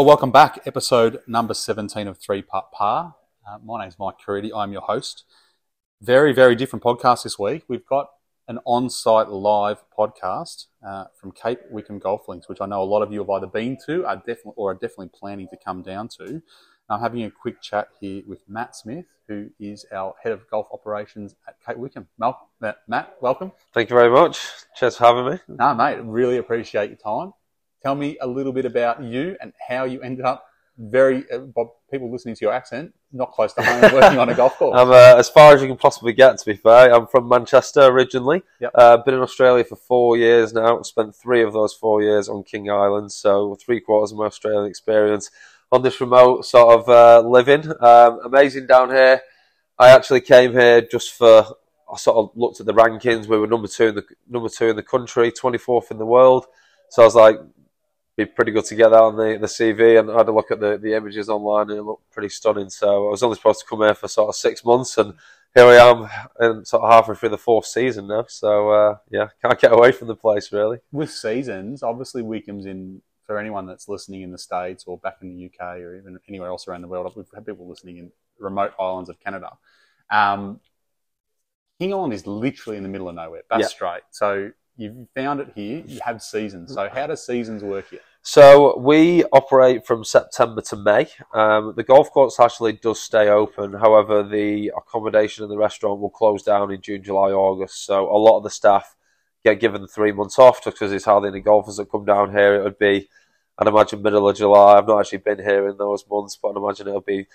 Well, welcome back. Episode number 17 of Three Putt Par. Uh, my name's Mike Caridi. I'm your host. Very, very different podcast this week. We've got an on site live podcast uh, from Cape Wickham Golf Links, which I know a lot of you have either been to are definitely, or are definitely planning to come down to. I'm having a quick chat here with Matt Smith, who is our head of golf operations at Cape Wickham. Mal- Matt, welcome. Thank you very much. Cheers for having me. No, mate, really appreciate your time. Tell me a little bit about you and how you ended up very, uh, people listening to your accent, not close to home, working on a golf course. I'm uh, as far as you can possibly get, to be fair. I'm from Manchester originally. Yep. Uh, been in Australia for four years now. Spent three of those four years on King Island, so three quarters of my Australian experience on this remote sort of uh, living. Um, amazing down here. I actually came here just for. I sort of looked at the rankings. We were number two in the number two in the country, 24th in the world. So I was like, be pretty good to get that on the, the CV. And I had a look at the, the images online and it looked pretty stunning. So I was only supposed to come here for sort of six months and here I am and sort of halfway through the fourth season now. So uh, yeah, can't get away from the place really. With seasons, obviously Wickham's in for anyone that's listening in the States or back in the UK or even anywhere else around the world. We've had people listening in remote islands of Canada. Um, King Island is literally in the middle of nowhere. That's Yeah. straight. So you've found it here. You have seasons. So how do seasons work here? So we operate from September to May. Um, the golf course actually does stay open. However, the accommodation and the restaurant will close down in June, July, August. So a lot of the staff get given three months off just because it's hardly any golfers that come down here. It would be, I'd imagine, middle of July. I've not actually been here in those months, but I'd imagine it'll be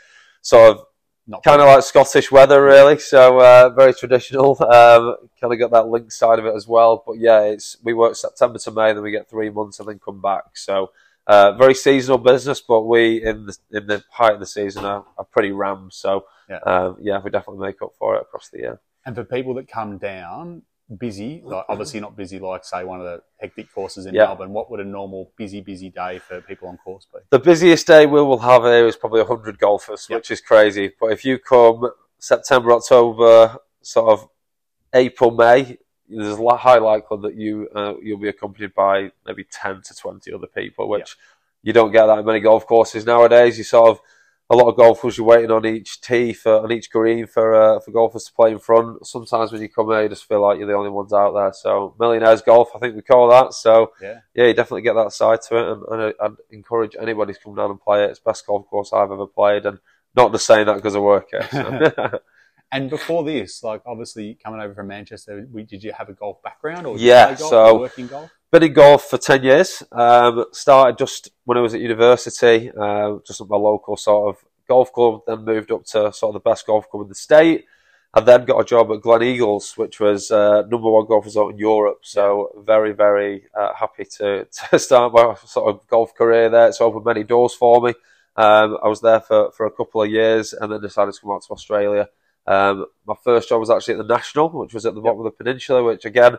sort of Not kind of like Scottish weather, really. So uh, very traditional. Um, kind of got that link side of it as well. But yeah, it's we work September to May, then we get three months and then come back. So uh, very seasonal business, but we in the in the height of the season are, are pretty rammed. So Yeah. um, yeah, we definitely make up for it across the year. And for people that come down busy, like obviously not busy like say one of the hectic courses in Yeah. Melbourne, what would a normal busy, busy day for people on course be? The busiest day we will have here is probably 100 golfers, Yep. which is crazy. But if you come September, October, sort of April, May, there's a high likelihood that you uh, you'll be accompanied by maybe 10 to 20 other people, which you don't get that in many golf courses nowadays. You sort of a lot of golfers you're waiting on each tee for on each green for uh, for golfers to play in front. Sometimes when you come here, you just feel like you're the only ones out there. So millionaires golf, I think we call that. So Yeah. yeah, you definitely get that side to it, and, and I- I'd encourage anybody to come down and play it. It's the best golf course I've ever played, and not just saying that because I work here. So. And before this, like obviously coming over from Manchester, we, did you have a golf background or did Yeah, you play golf so- or work in golf? Been in golf for ten years. Um, started just when I was at university, uh, just at my local sort of golf club. Then moved up to sort of the best golf club in the state. and then got a job at Glen Eagles, which was uh, number one golf resort in Europe. So very, very uh, happy to, to start my sort of golf career there. It's opened many doors for me. Um, I was there for, for a couple of years and then decided to come out to Australia. Um, my first job was actually at the National, which was at the bottom of the peninsula, which again,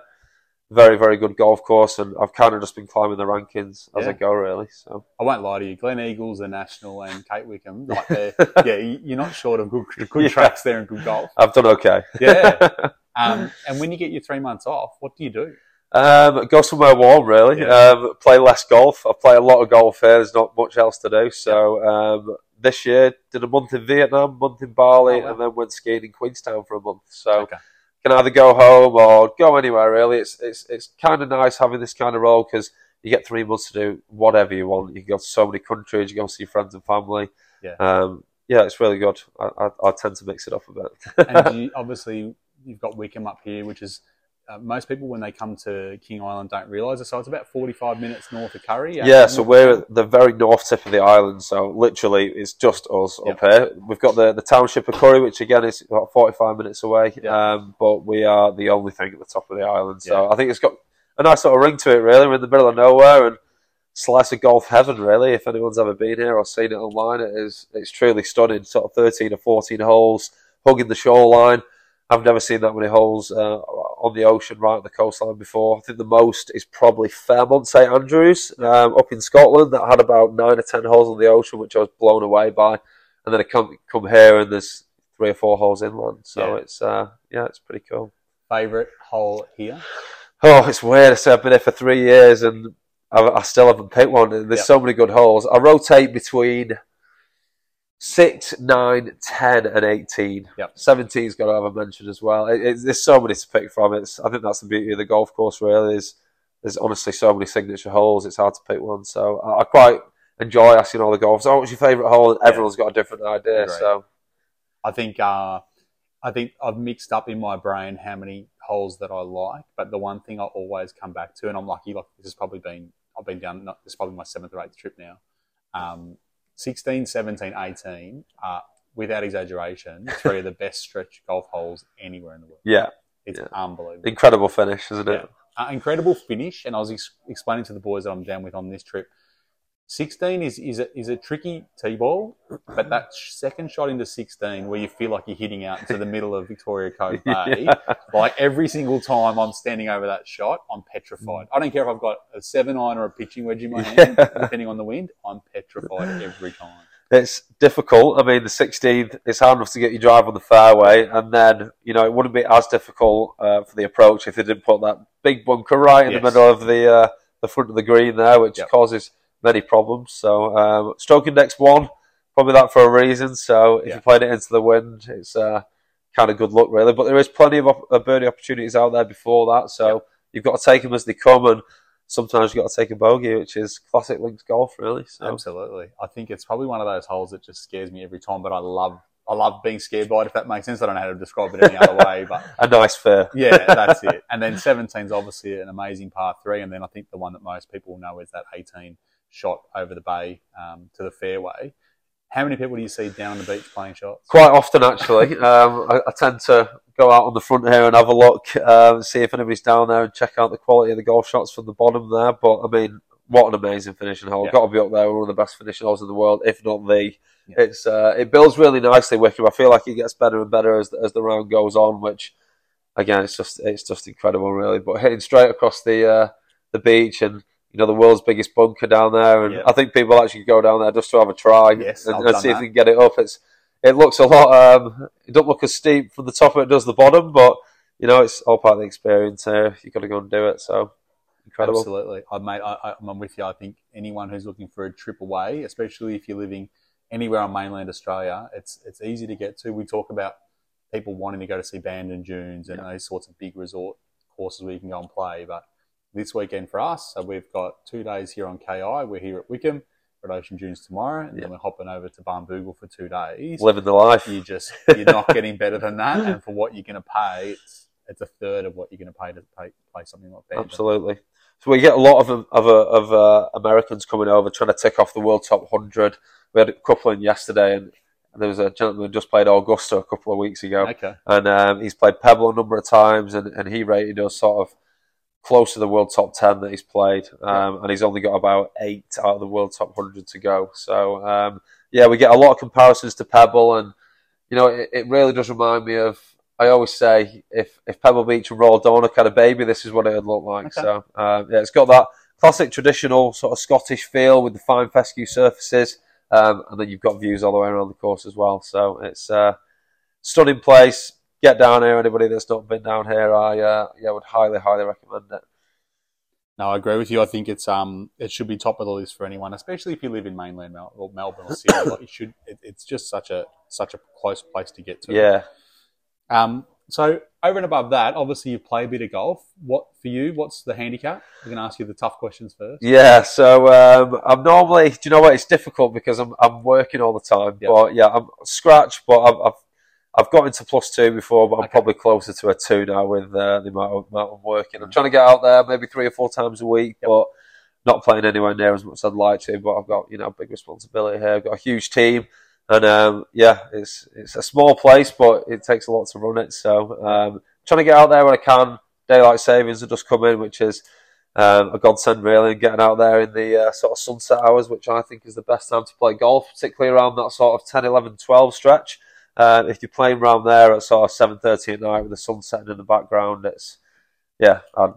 very, very good golf course. And I've kind of just been climbing the rankings as Yeah. I go, really. So I won't lie to you. Glen Eagles, the National, and Cape Wickham, like they're, yeah, you- you're not short of good, good Yeah. tracks there and good golf. I've done okay. Yeah. Um, and when you get your three months off, what do you do? Um, go somewhere warm, really. Yeah. Um, play less golf. I play a lot of golf here. There's not much else to do. So um, this year, did a month in Vietnam, month in Bali, Oh, wow. and then went skiing in Queenstown for a month. So Okay. Can either go home or go anywhere. Really, it's it's it's kind of nice having this kind of role because you get three months to do whatever you want. You can go to so many countries. You go see friends and family. Yeah. Um, yeah, it's really good. I, I, I tend to mix it up a bit. and you, obviously you've got Wickham up here, which is uh, most people when they come to King Island don't realise it. So it's about forty-five minutes north of Currie. Yeah, so we're at the very north tip of the island, so literally it's just us Yep. up here. We've got the, the township of Currie, which again is about 45 minutes away, Yeah. um, but we are the only thing at the top of the island. So Yeah. I think it's got a nice sort of ring to it, really. We're in the middle of nowhere and slice of golf heaven, really. If anyone's ever been here or seen it online, it is it's truly stunning. Sort of 13 or 14 holes, hugging the shoreline. I've never seen that many holes uh, on the ocean right on the coastline before. I think the most is probably Fairmont St Andrews um, up in Scotland that had about nine or ten holes on the ocean, which I was blown away by. And then I come come here and there's three or four holes inland. So Yeah. it's uh, yeah, it's pretty cool. Favourite hole here? Oh, it's weird. I say I've been here for three years, and I, I still haven't picked one. There's Yep. so many good holes. I rotate between six, nine, ten, and eighteen. Yep. 17's got to have a mention as well. It, it, there's so many to pick from. It's I think that's the beauty of the golf course. Really, is there's honestly so many signature holes. It's hard to pick one. So I, I quite enjoy asking all the golfers, "Oh, what's your favourite hole?" And Yeah. everyone's got a different idea. So I think uh, I think I've mixed up in my brain how many holes that I like, but the one thing I always come back to, and I'm lucky, like this has probably been I've been down. Not, this is probably my seventh or eighth trip now. Um, 16, 17, 18 are, without exaggeration, three of the best stretch golf holes anywhere in the world. yeah, It's Yeah. unbelievable. incredible finish, isn't it? Uh, incredible finish, and I was ex- explaining to the boys that I'm down with on this trip. 16 is is a, is a tricky tee ball, but that second shot into 16, where you feel like you're hitting out into the middle of Victoria Cove Bay, Yeah. like every single time I'm standing over that shot, I'm petrified. I don't care if I've got a seven iron or a pitching wedge in my hand, Yeah. depending on the wind, I'm petrified every time. It's difficult. I mean, the 16th, it's hard enough to get your drive on the fairway, and then, you know, it wouldn't be as difficult uh, for the approach if they didn't put that big bunker right in Yes. the middle of the uh, the front of the green there, which Yep. causes many problems. So, um, stroke index one, probably that for a reason. So, if Yeah. you played it into the wind, it's uh, kind of good luck, really. But there is plenty of op- birdie opportunities out there before that. So, Yep. you've got to take them as they come, and sometimes you've got to take a bogey, which is classic links golf, really. So, Absolutely. I think it's probably one of those holes that just scares me every time, but I love I love being scared by it, if that makes sense. I don't know how to describe it any other way, but a nice fair. yeah, that's it. And then 17 is obviously an amazing par three. And then I think the one that most people know is that 18 shot over the bay um, to the fairway. How many people do you see down on the beach playing shots? Quite often, actually. um, I, I tend to go out on the front here and have a look, um, see if anybody's down there and check out the quality of the golf shots from the bottom there. But I mean, what an amazing finishing hole! Yeah. Got to be up there, one of the best finishing holes in the world, if not the. Yeah. It's uh, it builds really nicely, Wickham. I feel like it gets better and better as as the round goes on, which again, it's just it's just incredible, really. But hitting straight across the uh, the beach and you know the world's biggest bunker down there, and Yeah. I think people actually go down there just to have a try Yes, and, and see if that. they can get it up. It's it looks a lot. Um, it don't look as steep from the top as it does the bottom, but you know it's all part of the experience. Here, you've got to go and do it. So incredible. Absolutely. I, mate, I, I, I'm with you. I think anyone who's looking for a trip away, especially if you're living anywhere on mainland Australia, it's it's easy to get to. We talk about people wanting to go to see Bandon Dunes and those sorts of big resort courses where you can go and play. But this weekend for us, so we've got two days here on KI. We're here at Wickham, Ocean Dunes tomorrow, and Yeah. then we're hopping over to Barnbougle for two days. Living the life. You just you're not getting better than that, and for what you're going to pay, it's it's a third of what you're going to pay to pay, play something like that. Absolutely. So we get a lot of of, of uh, Americans coming over trying to tick off the world top hundred. We had a couple in yesterday, and there was a gentleman who just played Augusta a couple of weeks ago. Okay. and um, he's played Pebble a number of times, and, and he rated us sort of close to the world top ten that he's played, um, and he's only got about eight out of the world top hundred to go. So um, yeah, we get a lot of comparisons to Pebble, and you know it, it really does remind me of. I always say if if Pebble Beach and Royal Dornoch had a baby, this is what it would look like. Okay. So um, yeah, it's got that classic traditional sort of Scottish feel with the fine fescue surfaces. Um, and then you've got views all the way around the course as well. So it's uh, stunning place. Get down here. Anybody that's not been down here, I uh, yeah would highly, highly recommend it. No, I agree with you. I think it's um it should be top of the list for anyone, especially if you live in mainland Mel- or Melbourne or Sydney. like you should. It, it's just such a such a close place to get to. Yeah, Um. So over and above that, obviously you play a bit of golf. What for you? What's the handicap? I'm going to ask you the tough questions first. yeah. So um, I'm normally, do you know what? It's difficult because I'm I'm working all the time. Yep. But yeah, I'm scratch, but I've. I've I've got into plus two before, but I'm Okay. probably closer to a two now with uh, the amount of, amount of working. I'm trying to get out there maybe three or four times a week, Yep. but not playing anywhere near as much as I'd like to. But I've got you know big responsibility here. I've got a huge team, and um, yeah, it's it's a small place, but it takes a lot to run it. So um, trying to get out there when I can. Daylight savings have just come in, which is um, a godsend really, and getting out there in the uh, sort of sunset hours, which I think is the best time to play golf, particularly around that sort of 10, 11, 12 stretch. Uh, if you're playing around there at sort of seven thirty at night with the sun setting in the background, it's yeah, I'd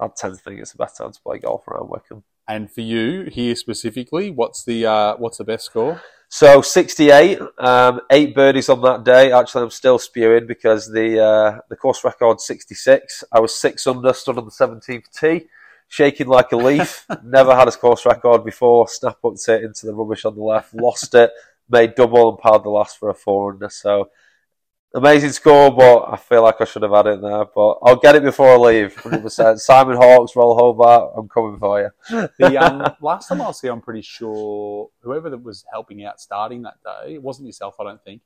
I'd tend to think it's the best time to play golf around Wickham. And for you here specifically, what's the uh, what's the best score? So 68, um, eight birdies on that day. Actually, I'm still spewing because the uh, the course record 66. I was six under, stood on the 17th tee, shaking like a leaf. Never had a course record before. Snap up it into the rubbish on the left, lost it, made double and powered the last for a four under. So amazing score, but I feel like I should have had it there. But I'll get it before I leave. 100%. Simon Hawks, Royal Hobart, I'm coming for you. The um, last time I was here, I'm pretty sure whoever that was helping out starting that day, it wasn't yourself, I don't think.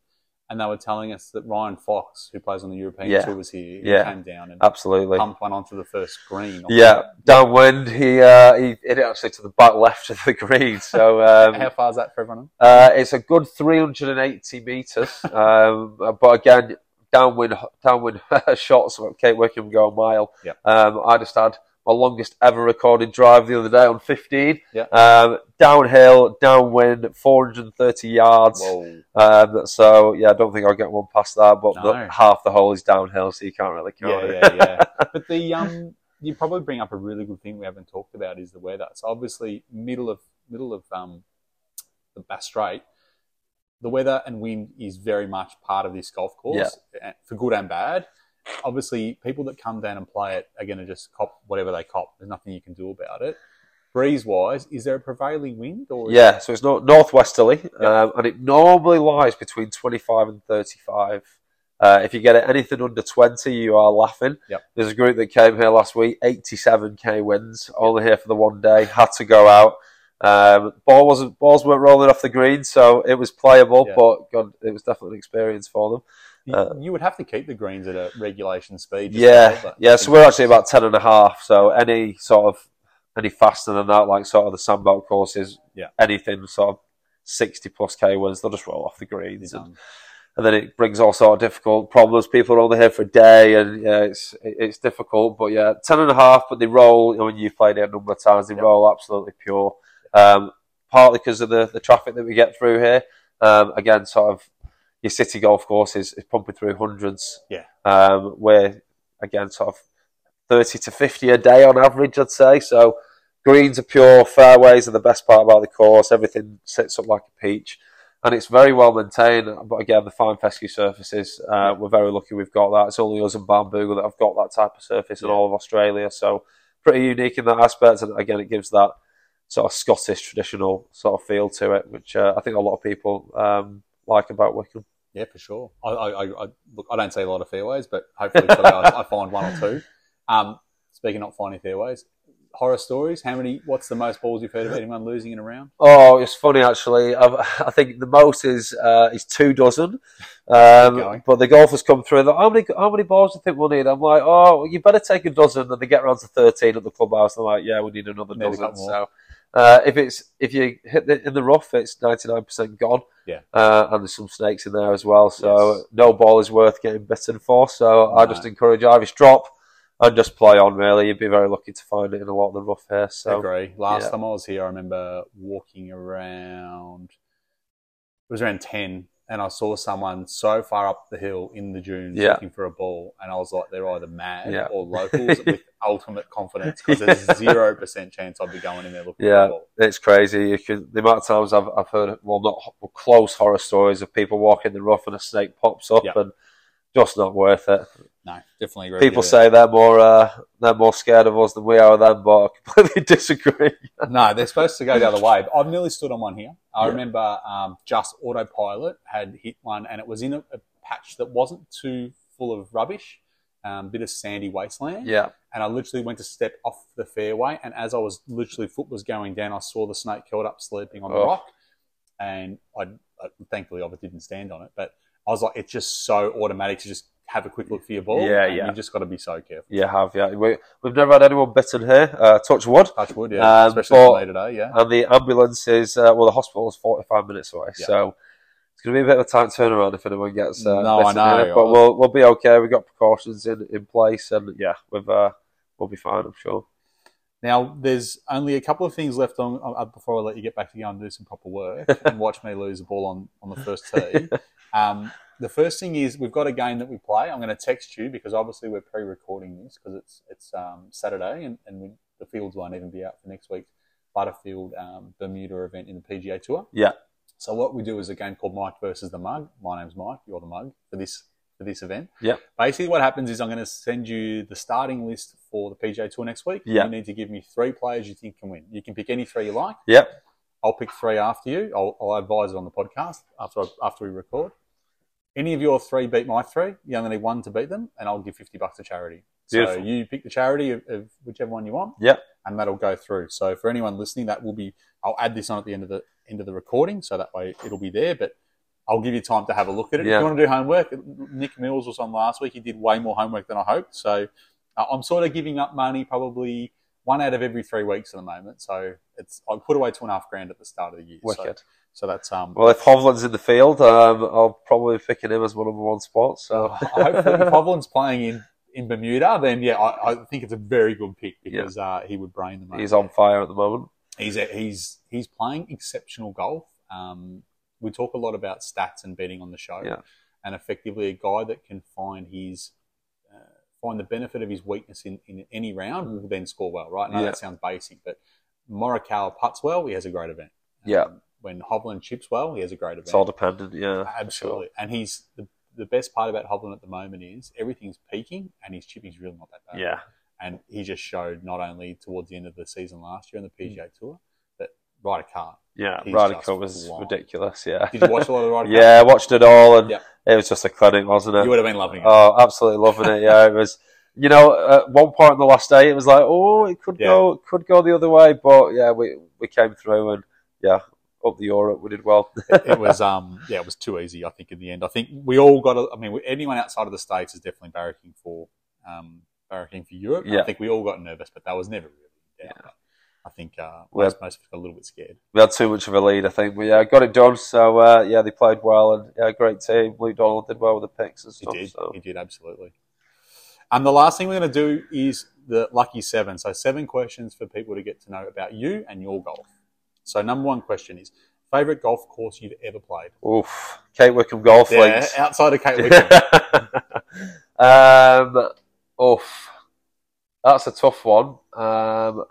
And they were telling us that Ryan Fox, who plays on the European Yeah. tour, was here. He Yeah. came down and Absolutely. pumped one onto the first green. Yeah, downwind. He uh, he hit it actually to the back left of the green. So um, How far is that for everyone? Uh, it's a good 380 meters, um, but again, downwind downwind shots. Cape Wickham go a mile. Yep. Um, I just had my longest ever recorded drive the other day on 15. Yeah. Um, downhill, downwind, 430 yards. Um, so yeah, I don't think I'll get one past that. But No. the, half the hole is downhill, so you can't really count Yeah, it. yeah, yeah. but the um, you probably bring up a really good thing we haven't talked about is the weather. So obviously, middle of middle of um, the Bass Strait, the weather and wind is very much part of this golf course, eh, for good and bad. Obviously, people that come down and play it are going to just cop whatever they cop. There's nothing you can do about it. Breeze wise, is there a prevailing wind or Yeah, so it's not northwesterly, Yeah. um, and it normally lies between 25 and 35. Uh, if you get it anything under 20, you are laughing. Yep. There's a group that came here last week, 87k wins, only here for the one day, had to go out. Um, ball wasn't balls weren't rolling off the green, so it was playable, Yeah. but God, it was definitely an experience for them. You, Uh, you would have to keep the greens at a regulation speed. Yeah, yeah. So we're actually about ten and a half. So any sort of any faster than that, like sort of the sandbelt courses, Yeah. anything sort of sixty plus k wins, they'll just roll off the greens, and, and then it brings all sort of difficult problems. People are only here for a day, and yeah, it's it's difficult. But yeah, ten and a half. But they roll. I mean, you've played it a number of times. They Yeah. roll absolutely pure. Um, partly because of the the traffic that we get through here. Um, again, sort of your city golf course is, is pumping through hundreds. Yeah. Um, where again, sort of 30 to 50 a day on average, I'd say. So greens are pure, fairways are the best part about the course. Everything sits up like a peach. And it's very well maintained. But again, the fine fescue surfaces, uh, we're very lucky we've got that. It's only us and Barnbougle that have got that type of surface in all of Australia. So pretty unique in that aspect. And again, it gives that sort of Scottish traditional sort of feel to it, which uh, I think a lot of people um, like about Wickham. Yeah, for sure. I, I, I, look, I don't see a lot of fairways, but hopefully I, I find one or two. Um, speaking of not finding fairways, horror stories. How many? What's the most balls you've heard of anyone losing in a round? Oh, it's funny actually. I've, I think the most is uh, is two dozen. Um, but the golfers come through. and they're, How many how many balls do you think we'll need? I'm like, oh, you better take a dozen. And they get around to thirteen at the clubhouse. I'm like, yeah, we need another a dozen. more. So uh, if it's if you hit the, in the rough, it's ninety nine percent gone. Yeah. uh, and there's some snakes in there as well. So Yes. no ball is worth getting bitten for. So I just encourage Irish drop and just play on. Really, you'd be very lucky to find it in a lot of the rough here. So agree. Last yeah. time I was here, I remember walking around. It was around ten, and I saw someone so far up the hill in the dunes Yeah. looking for a ball, and I was like, they're either mad Yeah. or locals with ultimate confidence because there's zero percent chance I'd be going in there looking for Yeah. a ball. It's crazy. You can, the amount of times I've, I've heard, well, not well, close horror stories of people walking the rough and a snake pops up Yep. and just not worth it. No, definitely agree. People say they're more uh, they're more scared of us than we are of them, but I completely disagree. no. They're supposed to go the other way. But I've nearly stood on one here. I Yeah. remember um, just autopilot had hit one, and it was in a, a patch that wasn't too full of rubbish, um, bit of sandy wasteland. Yeah, and I literally went to step off the fairway, and as I was literally foot was going down, I saw the snake curled up sleeping on the Oh. rock, and I, I thankfully I didn't stand on it, but I was like, it's just so automatic to just have a quick look for your ball. Yeah, and yeah. You just got to be so careful. you have. Yeah, we, we've never had anyone bitten here. Uh, touch wood. Touch wood, yeah, Um, especially but- for today. Yeah, And the ambulance is uh, well, the hospital is forty five minutes away, Yeah. so it's going to be a bit of a tight turnaround if anyone gets. Uh, No, I bitten know. here, but we'll we'll be okay. We've got precautions in, in place, and yeah, we've uh, we'll be fine. I'm sure. Now, there's only a couple of things left on uh, before I let you get back to go and do some proper work and watch me lose a ball on, on the first tee. Um, the first thing is we've got a game that we play. I'm going to text you because obviously we're pre-recording this because it's it's um, Saturday and, and we, the fields won't even be out for next week's Butterfield um, Bermuda event in the PGA Tour. Yeah. So what we do is a game called Mike versus the Mug. My name's Mike. You're the Mug for this for this event. Yep. Basically, what happens is I'm going to send you the starting list for the PGA Tour next week. Yeah. You need to give me three players you think can win. You can pick any three you like. Yep. I'll pick three after you. I'll, I'll advise it on the podcast after I, after we record. Any of your three beat my three. You only need one to beat them, and I'll give fifty bucks to charity. So you pick the charity of, of whichever one you want. Yep. And that'll go through. So for anyone listening, that will be. I'll add this on at the end of the end of the recording, so that way it'll be there. But I'll give you time to have a look at it. If you want to do homework, Nick Mills was on last week. He did way more homework than I hoped. So uh, I'm sort of giving up money probably one out of every three weeks at the moment. So it's I put away two and a half grand at the start of the year. So, Wicked. so that's um. Well, if Hovland's in the field, um, I'll probably be picking him as one of number one spot. So hopefully, if Hovland's playing in, in Bermuda, then yeah, I, I think it's a very good pick because uh, he would brain the over he's on fire at the moment. He's he's he's playing exceptional golf. Um, we talk a lot about stats and betting on the show, Yeah. and effectively a guy that can find his uh, find the benefit of his weakness in, in any round will then score well. Right? Now Yeah. that sounds basic, but Morikawa puts well, he has a great event. Yeah. When Hovland chips well, he has a great event. It's all dependent. Yeah. Absolutely. And he's the, the best part about Hovland at the moment is everything's peaking and his chipping's really not that bad. Yeah. And he just showed not only towards the end of the season last year on the Mm. PGA Tour, but Ryder Cup. Yeah. He's Ryder Cup was ridiculous. Yeah. Did you watch a lot of Ryder Cup? yeah, I watched it all, and Yep. it was just a clinic, wasn't it? You would have been loving it. Oh, absolutely loving it. Yeah, it was. You know, at one point in the last day, it was like, oh, it could Yeah. go, it could go the other way, but yeah, we we came through, and yeah, up the Europe, we did well. it was um yeah, it was too easy. I think in the end, I think we all got. A, I mean, anyone outside of the states is definitely barracking for um barracking for Europe. Yeah. I think we all got nervous, but that was never really down. I think uh, Well- most most a little bit scared. we had too much of a lead, I think. We yeah, got it done. So uh, yeah, they played well, and yeah, great team. Luke Donald did well with the picks and He did. So He did absolutely. And the last thing we're going to do is the lucky seven. So seven questions for people to get to know about you and your golf. So number one question is favorite golf course you've ever played. oof, Cape Wickham golf Yeah, links. outside of Cape Wickham. um, oof, that's a tough one. Um,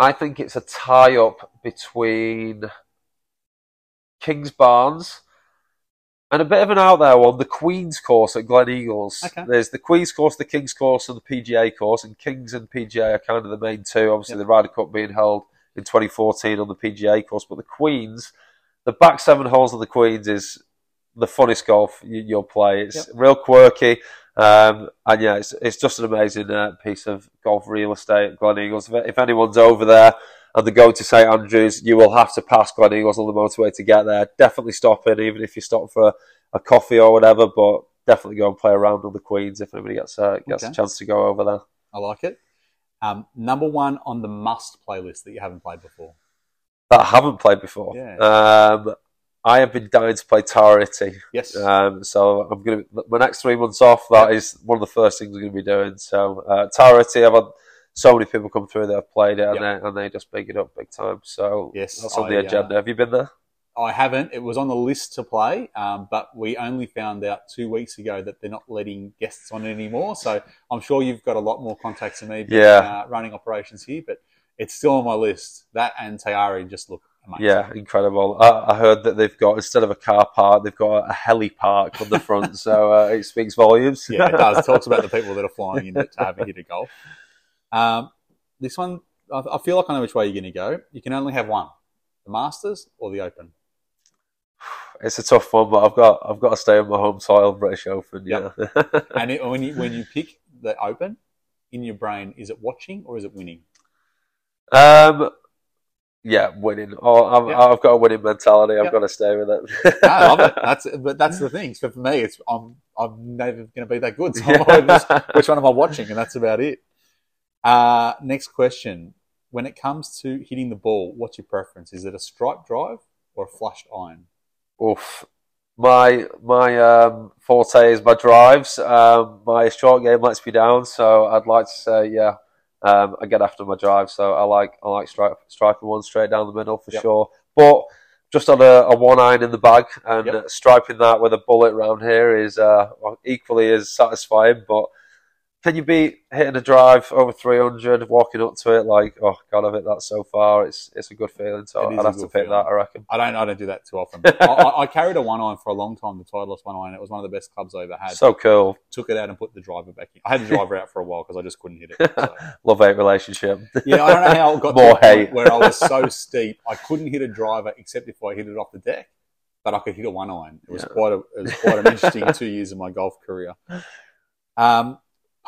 I think it's a tie up between Kingsbarns and a bit of an out there one, the Queen's course at Glen Eagles. Okay. There's the Queen's course, the King's course, and the PGA course, and Kings and PGA are kind of the main two. Obviously, the Ryder Cup being held in 2014 on the PGA course, but the Queen's, the back seven holes of the Queen's is the funnest golf you, you'll play. It's Yep. real quirky, um, and yeah, it's it's just an amazing uh, piece of golf real estate at Glen Eagles. If, if anyone's over there and they go to St Andrews, you will have to pass Glen Eagles on the motorway to get there. Definitely stop in, even if you stop for a coffee or whatever. But definitely go and play around on the Queens if anybody gets uh, gets Okay. a chance to go over there. I like it. Um, number one on the must playlist that you haven't played before. That I haven't played before. Yeah. Um, I have been dying to play Tara Iti. Yes. Um, so I'm gonna my next three months off. That is one of the first things I'm gonna be doing. So uh, Tara Iti, I've had so many people come through that have played it, and, they, and they just big it up big time. So Yes, that's on I, the uh, agenda. Have you been there? I haven't. It was on the list to play, um, but we only found out two weeks ago that they're not letting guests on anymore. So I'm sure you've got a lot more contacts than me being, Yeah. uh, running operations here, but it's still on my list. That and Te Arai just look amazing. Yeah, incredible. I, I heard that they've got instead of a car park, they've got a heli park on the front, so uh, it speaks volumes. yeah, it does. Talks about the people that are flying in to have a hit of golf. Um, this one, I, I feel like I know which way you're going to go. You can only have one: the Masters or the Open. it's a tough one, but I've got I've got to stay on my home soil, British Open. Yeah. And it, when you when you pick the Open, in your brain, is it watching or is it winning? Um, yeah, winning. Oh, I'm, Yeah. I've got a winning mentality. I've Yeah. got to stay with it. I love it. That's but that's the thing. So for me, it's I'm I'm never going to be that good. So I'm always just, which one am I watching, and that's about it. Uh, next question: When it comes to hitting the ball, what's your preference? Is it a stripe drive or a flushed iron? Oof. My my um, forte is my drives. Um, my short game lets me down, so I'd like to say yeah. Um, I get after my drive, so I like I like stripe, striping one straight down the middle for Yep. sure. But just on a, a one iron in the bag and Yep. striping that with a bullet round here is uh, equally as satisfying. But can you beat hitting a drive over 300, walking up to it like, oh god, I've hit that so far. It's it's a good feeling. So I'd have to pick feeling. that. I reckon. I don't I don't do that too often. I, I, I carried a one iron for a long time, the Titleist one iron. It was one of the best clubs I ever had. So cool. Took it out and put the driver back in. I had the driver out for a while because I just couldn't hit it. So. Love hate relationship. Yeah, I don't know how it got More to the point hate. where I was so steep I couldn't hit a driver except if I hit it off the deck, but I could hit a one iron. It was Yeah. quite a it was quite an interesting two years of my golf career. Um,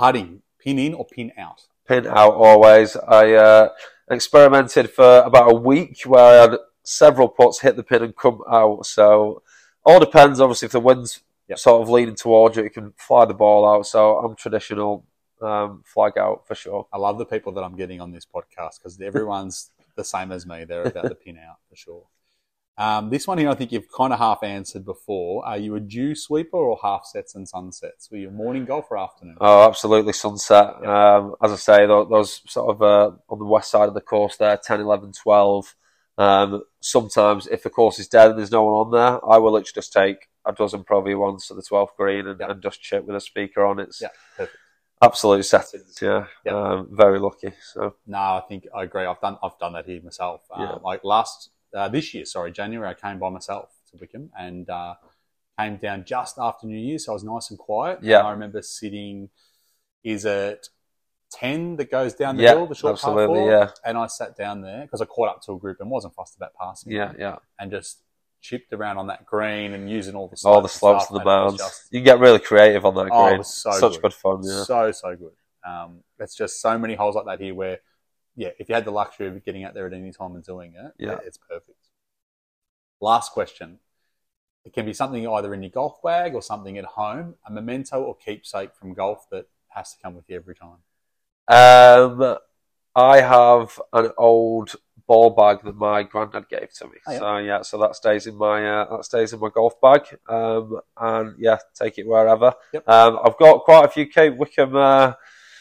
putting pin in or pin out. Pin out always. I uh, experimented for about a week where I had several putts hit the pin and come out. So all depends. Obviously, if the wind's Yep. sort of leaning towards you, you can fly the ball out. So I'm traditional um, flag out for sure. I love the people that I'm getting on this podcast because everyone's the same as me. They're about the pin out for sure. Um, this one here, I think you've kind of half answered before. Are you a dew sweeper or half sets and sunsets? Were you morning golf or afternoon? Oh, absolutely sunset. Um, as I say, those, sort of uh, on the west side of the course there, 10, 11, 12. Um, sometimes if the course is dead and there's no one on there, I will literally just take a dozen Pro V1s to the 12th green and, Yeah. and just chip with a speaker on. It's Yeah, perfect. absolute settings. Yeah, Yeah. Um, very lucky. So No, I think I agree. I've done I've done that here myself. Um, Yeah. Like last uh, this year, sorry, January, I came by myself to Wickham and uh, came down just after New Year, so I was nice and quiet. Yeah. And I remember sitting. Is it ten that goes down the yeah, hill, the short par absolutely. four? Yeah, And I sat down there because I caught up to a group and wasn't fussed about passing. yeah, yeah. And just chipped around on that green and using all the All the slopes of the mounds. just You can get really creative on that Oh, it green. was so Such good. good fun. Yeah. So so good. Um, it's just so many holes like that here where, yeah, if you had the luxury of getting out there at any time and doing it, Yeah. it's perfect. Last question. It can be something either in your golf bag or something at home, a memento or keepsake from golf that has to come with you every time. Um, I have an old ball bag that my granddad gave to me. Oh, yeah. So yeah, so that stays in my uh, that stays in my golf bag. Um, and yeah, take it wherever. Yep. Um, I've got quite a few Cape Wickham uh,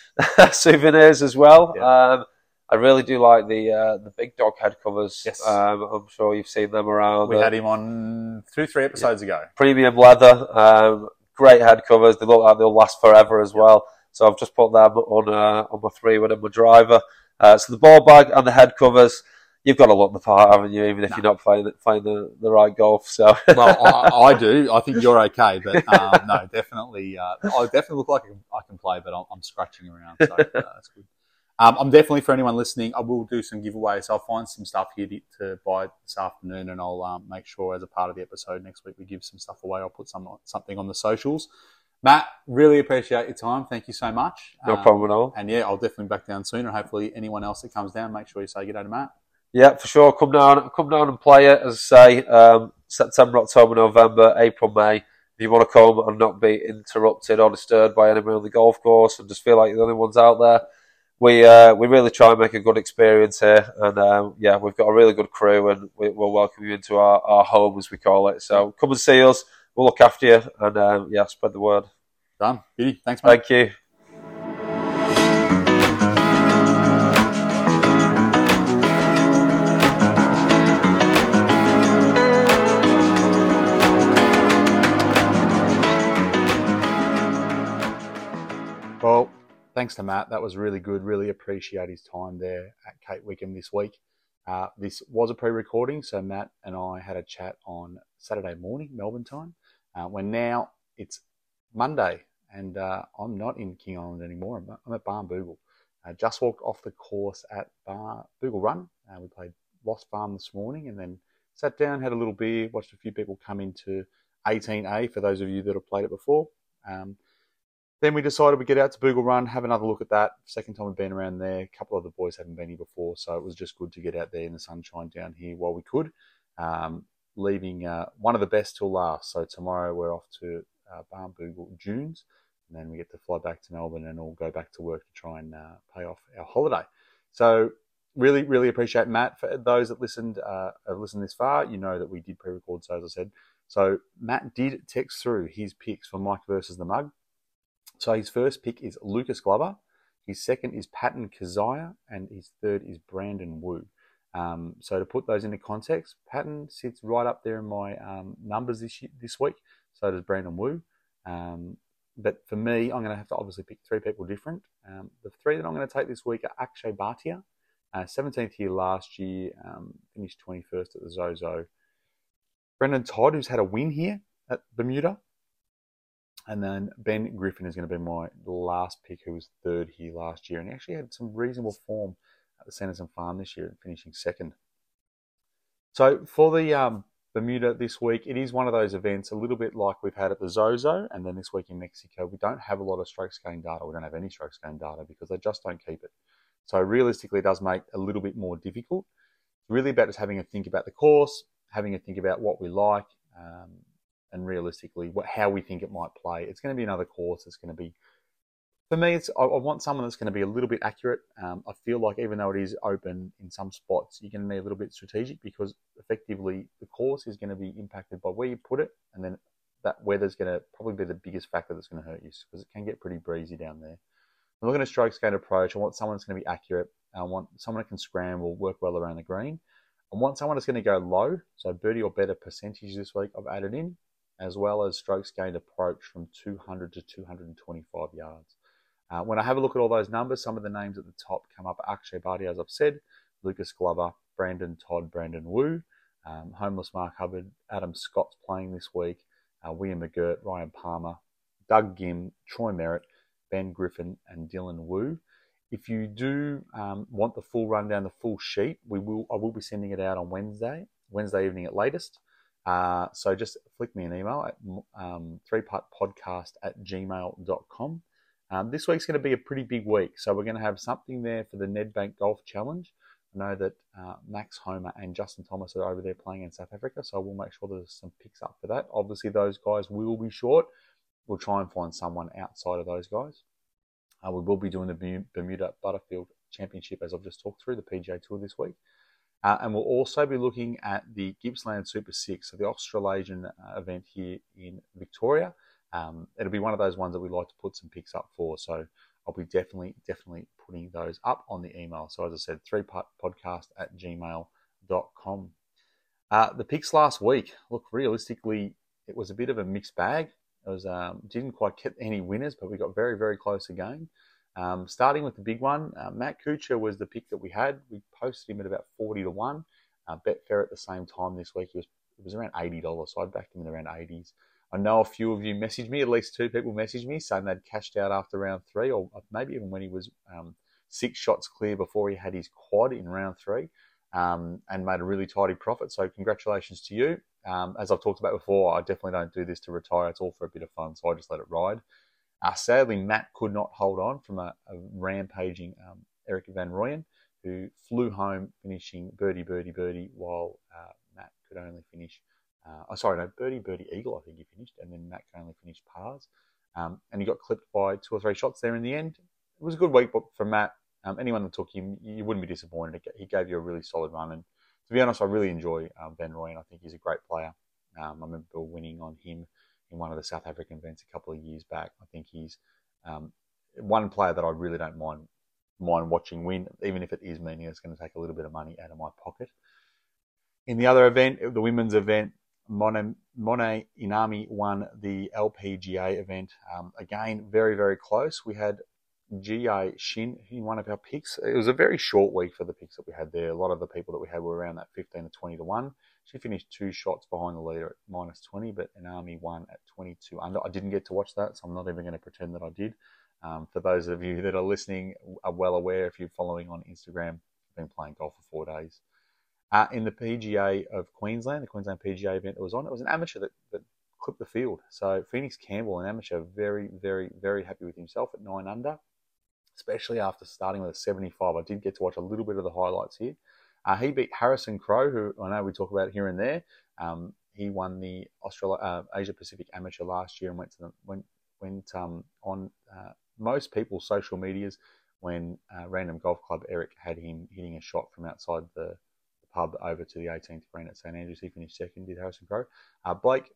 souvenirs as well. Yeah. Um, I really do like the uh, the big dog head covers. Yes. Um, I'm sure you've seen them around. We had him on two, three episodes ago. premium leather, um, great head covers. They look like they'll last forever as well. So I've just put them on uh, on my three when I'm a driver. Uh, so the ball bag and the head covers, you've got to look the part, haven't you? Even if No. you're not playing the- playing the, the right golf. So well, I, I do. I think you're okay, but um, no, definitely. Uh, I definitely look like I can, I can play, but I'm, I'm scratching around, so uh, that's good. Um, I'm definitely for anyone listening. I will do some giveaways. I'll find some stuff here to, to buy this afternoon, and I'll um, make sure as a part of the episode next week we give some stuff away. I'll put some something on the socials. Matt, really appreciate your time. Thank you so much. no Um, problem at all. And yeah, I'll definitely be back down soon, and hopefully anyone else that comes down, make sure you say good day to Matt. Yeah, for sure. Come down, come down and play it. As I say, um, September, October, November, April, May. If you want to come and not be interrupted or disturbed by anybody on the golf course and just feel like you're the only ones out there, we uh, we really try and make a good experience here. And um, yeah, we've got a really good crew, and we, we'll welcome you into our, our home, as we call it. So come and see us. We'll look after you, and um, yeah, spread the word. Beauty. Thanks, mate. Thank you. Thanks to Matt. That was really good. Really appreciate his time there at Cape Wickham this week. Uh, this was a pre-recording, so Matt and I had a chat on Saturday morning, Melbourne time. Uh, when now it's Monday, and uh, I'm not in King Island anymore. I'm, I'm at Barnbougle. Uh, just walked off the course at Bar Boogle Run. Uh, we played Lost Farm this morning, and then sat down, had a little beer, watched a few people come into 18A. For those of you that have played it before. Um, then we decided we'd get out to Bougle Run, have another look at that. Second time we've been around there. A couple of the boys hadn't been here before, so it was just good to get out there in the sunshine down here while we could. Um, leaving uh, one of the best till last. So tomorrow we're off to uh, Barnbougle Dunes, and then we get to fly back to Melbourne and all go back to work to try and uh, pay off our holiday. So really, really appreciate Matt. For those that listened, uh, have listened this far, you know that we did pre-record. So as I said, so Matt did text through his picks for Mike versus the Mug. So his first pick is Lucas Glover. His second is Patton Kizzire, and his third is Brandon Wu. Um, so to put those into context, Patton sits right up there in my um, numbers this year, this week. So does Brandon Wu. Um, but for me, I'm going to have to obviously pick three people different. Um, the three that I'm going to take this week are Akshay Bhatia, uh, 17th year last year, um, finished 21st at the Zozo. Brendon Todd, who's had a win here at Bermuda. And then Ben Griffin is going to be my last pick, who was third here last year. And he actually had some reasonable form at the Sanderson Farm this year, finishing second. So for the um, Bermuda this week, it is one of those events, a little bit like we've had at the Zozo, and then this week in Mexico, we don't have a lot of strokes gain data. We don't have any strokes gain data because they just don't keep it. So realistically, it does make a little bit more difficult. It's really about just having a think about the course, having a think about what we like, um, and realistically, what, how we think it might play. It's going to be another course. It's going to be for me, it's I, I, want someone that's going to be a little bit accurate. Um, I feel like even though it is open in some spots, you're going to need a little bit strategic because effectively the course is going to be impacted by where you put it, and then that weather's going to probably be the biggest factor that's going to hurt you because it can get pretty breezy down there. I'm looking at a strokes gained approach. I want someone that's going to be accurate. I want someone that can scramble, work well around the green. I want someone that's going to go low, so birdie or better percentage this week I've added in, as well as strokes gained approach from 200 to 225 yards. Uh, when I have a look at all those numbers, some of the names at the top come up Akshay Bhatia, as I've said, Lucas Glover, Brendon Todd, Brandon Wu, um, Homeless Mark Hubbard, Adam Scott's playing this week, uh, William McGirt, Ryan Palmer, Doug Ghim, Troy Merritt, Ben Griffin, and Dylan Wu. If you do um, want the full rundown, the full sheet, we will I will be sending it out on Wednesday, Wednesday evening at latest. Uh, so just flick me an email at um, threeputtpodcast at gmail.com. Um, this week's going to be a pretty big week, so we're going to have something there for the Nedbank Golf Challenge. I know that uh, Max Homa and Justin Thomas are over there playing in South Africa, so we'll make sure there's some picks up for that. Obviously, those guys will be short. We'll try and find someone outside of those guys. Uh, we will be doing the Bermuda Butterfield Championship, as I've just talked through, the PGA Tour this week. Uh, and we'll also be looking at the Gippsland Super 6, so the Australasian uh, event here in Victoria um, it'll be one of those ones that we like to put some picks up for. So I'll be definitely, definitely putting those up on the email. So as I said, three putt podcast at gmail.com. Uh, the picks last week, look, realistically, it was a bit of a mixed bag. It was um, didn't quite get any winners, but we got very, very close again. Um, starting with the big one, uh, Matt Kuchar was the pick that we had. We posted him at about 40 to 1. Uh, Betfair at the same time this week, he was, it was around $80, so I backed him in around 80s. I know a few of you messaged me, at least two people messaged me saying they'd cashed out after round three, or maybe even when he was um, six shots clear before he had his quad in round three um, and made a really tidy profit. So, congratulations to you. Um, as I've talked about before, I definitely don't do this to retire, it's all for a bit of fun, so I just let it ride. Uh, sadly, Matt could not hold on from a, a rampaging um, Erik van Rooyen, who flew home finishing birdie, birdie, birdie, while uh, Matt could only finish uh, oh, sorry, no, Birdie, Birdie, Eagle, I think he finished, and then Matt could only finished pars. Um, and he got clipped by two or three shots there in the end. It was a good week for Matt. Um, anyone that took him, you wouldn't be disappointed. He gave you a really solid run. And to be honest, I really enjoy um, Van Rooyen. I think he's a great player. Um, I remember winning on him in one of the South African events a couple of years back. I think he's um, one player that I really don't mind mind watching win, even if it is meaning it's going to take a little bit of money out of my pocket. In the other event, the women's event, Mone, Mone Inami won the LPGA event. Um, again, very, very close. We had Jiyai Shin in one of our picks. It was a very short week for the picks that we had there. A lot of the people that we had were around that 15 to 20 to 1. She finished two shots behind the leader at minus 20, but Inami won at 22 under. I didn't get to watch that, so I'm not even going to pretend that I did. Um, for those of you that are listening, are well aware if you're following on Instagram, I've been playing golf for four days uh, in the PGA of Queensland, the Queensland PGA event that was on. It was an amateur that, that clipped the field. So Phoenix Campbell, an amateur, very, very, very happy with himself at nine under, especially after starting with a 75. I did get to watch a little bit of the highlights here. Uh, he beat Harrison Crowe, who I know we talk about here and there. Um, he won the Australia uh, Asia Pacific Amateur last year and went to the, went went um, on uh, most people's social medias when uh, Random Golf Club Eric had him hitting a shot from outside the pub over to the 18th green at St Andrews. He finished second, did Harrison Crowe. Uh, Blake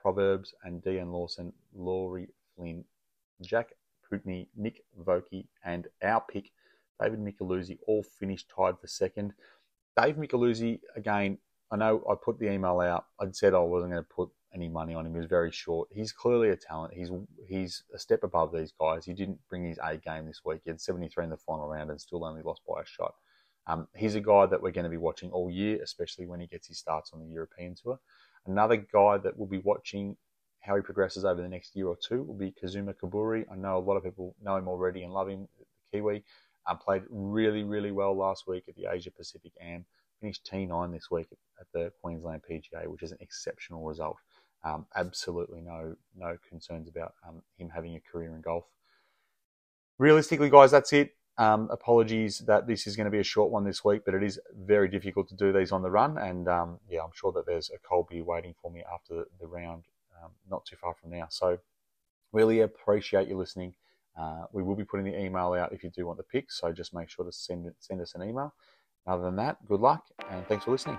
Proverbs and Dean Lawson, Laurie Flynn, Jack Putney, Nick Vokey, and our pick, David Micheluzzi, all finished tied for second. Dave Micheluzzi, again, I know I put the email out. I'd said I wasn't going to put any money on him. He was very short. He's clearly a talent. He's he's a step above these guys. He didn't bring his A game this week. He had 73 in the final round and still only lost by a shot. Um, he's a guy that we're going to be watching all year, especially when he gets his starts on the European Tour. Another guy that we'll be watching how he progresses over the next year or two will be Kazuma Kobori. I know a lot of people know him already and love him, the Kiwi. Um, played really, really well last week at the Asia Pacific Am. Finished T9 this week at the Queensland PGA, which is an exceptional result. Um, absolutely no no concerns about um, him having a career in golf. Realistically, guys, that's it. Um, apologies that this is going to be a short one this week, but it is very difficult to do these on the run. And um, yeah, I'm sure that there's a cold beer waiting for me after the, the round, um, not too far from now. So really appreciate you listening. Uh, we will be putting the email out if you do want the picks, so just make sure to send send us an email. Other than that, good luck and thanks for listening.